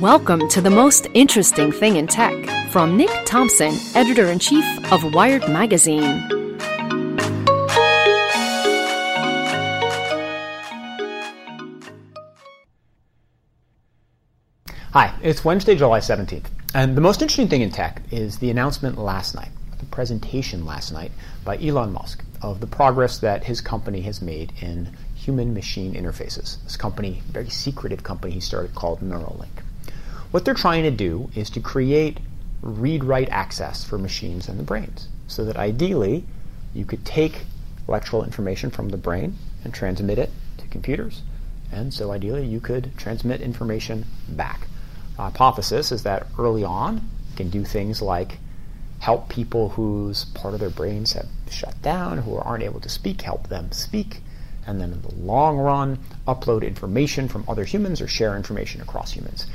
Welcome to the most interesting thing in tech from Nick Thompson, editor in chief of Wired Magazine. Hi, it's Wednesday, July 17th. And the most interesting thing in tech is the announcement last night, the presentation last night by Elon Musk of the progress that his company has made in human machine interfaces. This company, very secretive company he started called Neuralink. What they're trying to do is to create read write access for machines and the brains so that ideally you could take electrical information from the brain and transmit it to computers. And so ideally you could transmit information back. The hypothesis is that early on you can do things like help people whose part of their brains have shut down, who aren't able to speak, help them speak, and then in the long run, upload information from other humans or share information across humans.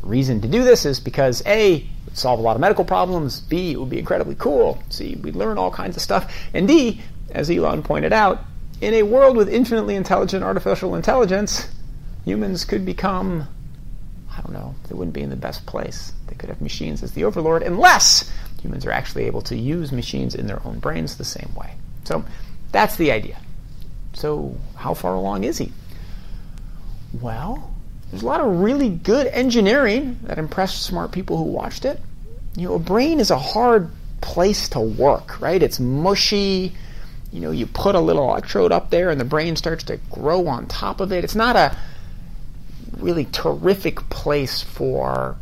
The reason to do this is because A, it would solve a lot of medical problems, B, it would be incredibly cool, C, we'd learn all kinds of stuff, and D, as Elon pointed out, in a world with infinitely intelligent artificial intelligence, humans could become, I don't know, they wouldn't be in the best place. They could have machines as the overlord unless humans are actually able to use machines in their own brains the same way. So that's the idea. So, how far along is he? Well, there's a lot of really good engineering that impressed smart people who watched it. You know, a brain is a hard place to work, right? It's mushy. You know, you put a little electrode up there and the brain starts to grow on top of it. It's not a really terrific place for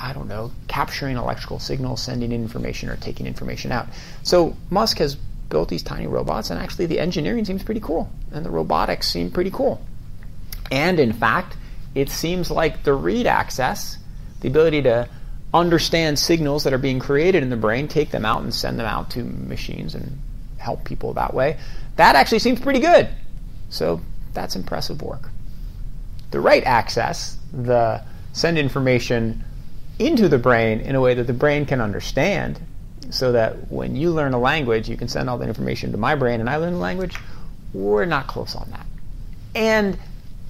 I don't know, capturing electrical signals, sending information, or taking information out. So Musk has built these tiny robots, and actually the engineering seems pretty cool, and the robotics seem pretty cool. And in fact, it seems like the read access, the ability to understand signals that are being created in the brain, take them out and send them out to machines and help people that way, that actually seems pretty good. So that's impressive work. The write access, the send information into the brain in a way that the brain can understand so that when you learn a language, you can send all the information to my brain and I learn the language. We're not close on that. And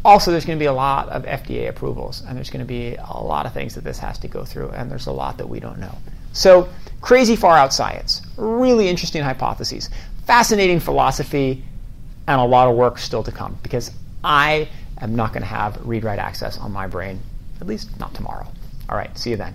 also, there's going to be a lot of FDA approvals, and there's going to be a lot of things that this has to go through, and there's a lot that we don't know. So, crazy far out science, really interesting hypotheses, fascinating philosophy, and a lot of work still to come because I am not going to have read write access on my brain, at least not tomorrow. All right, see you then.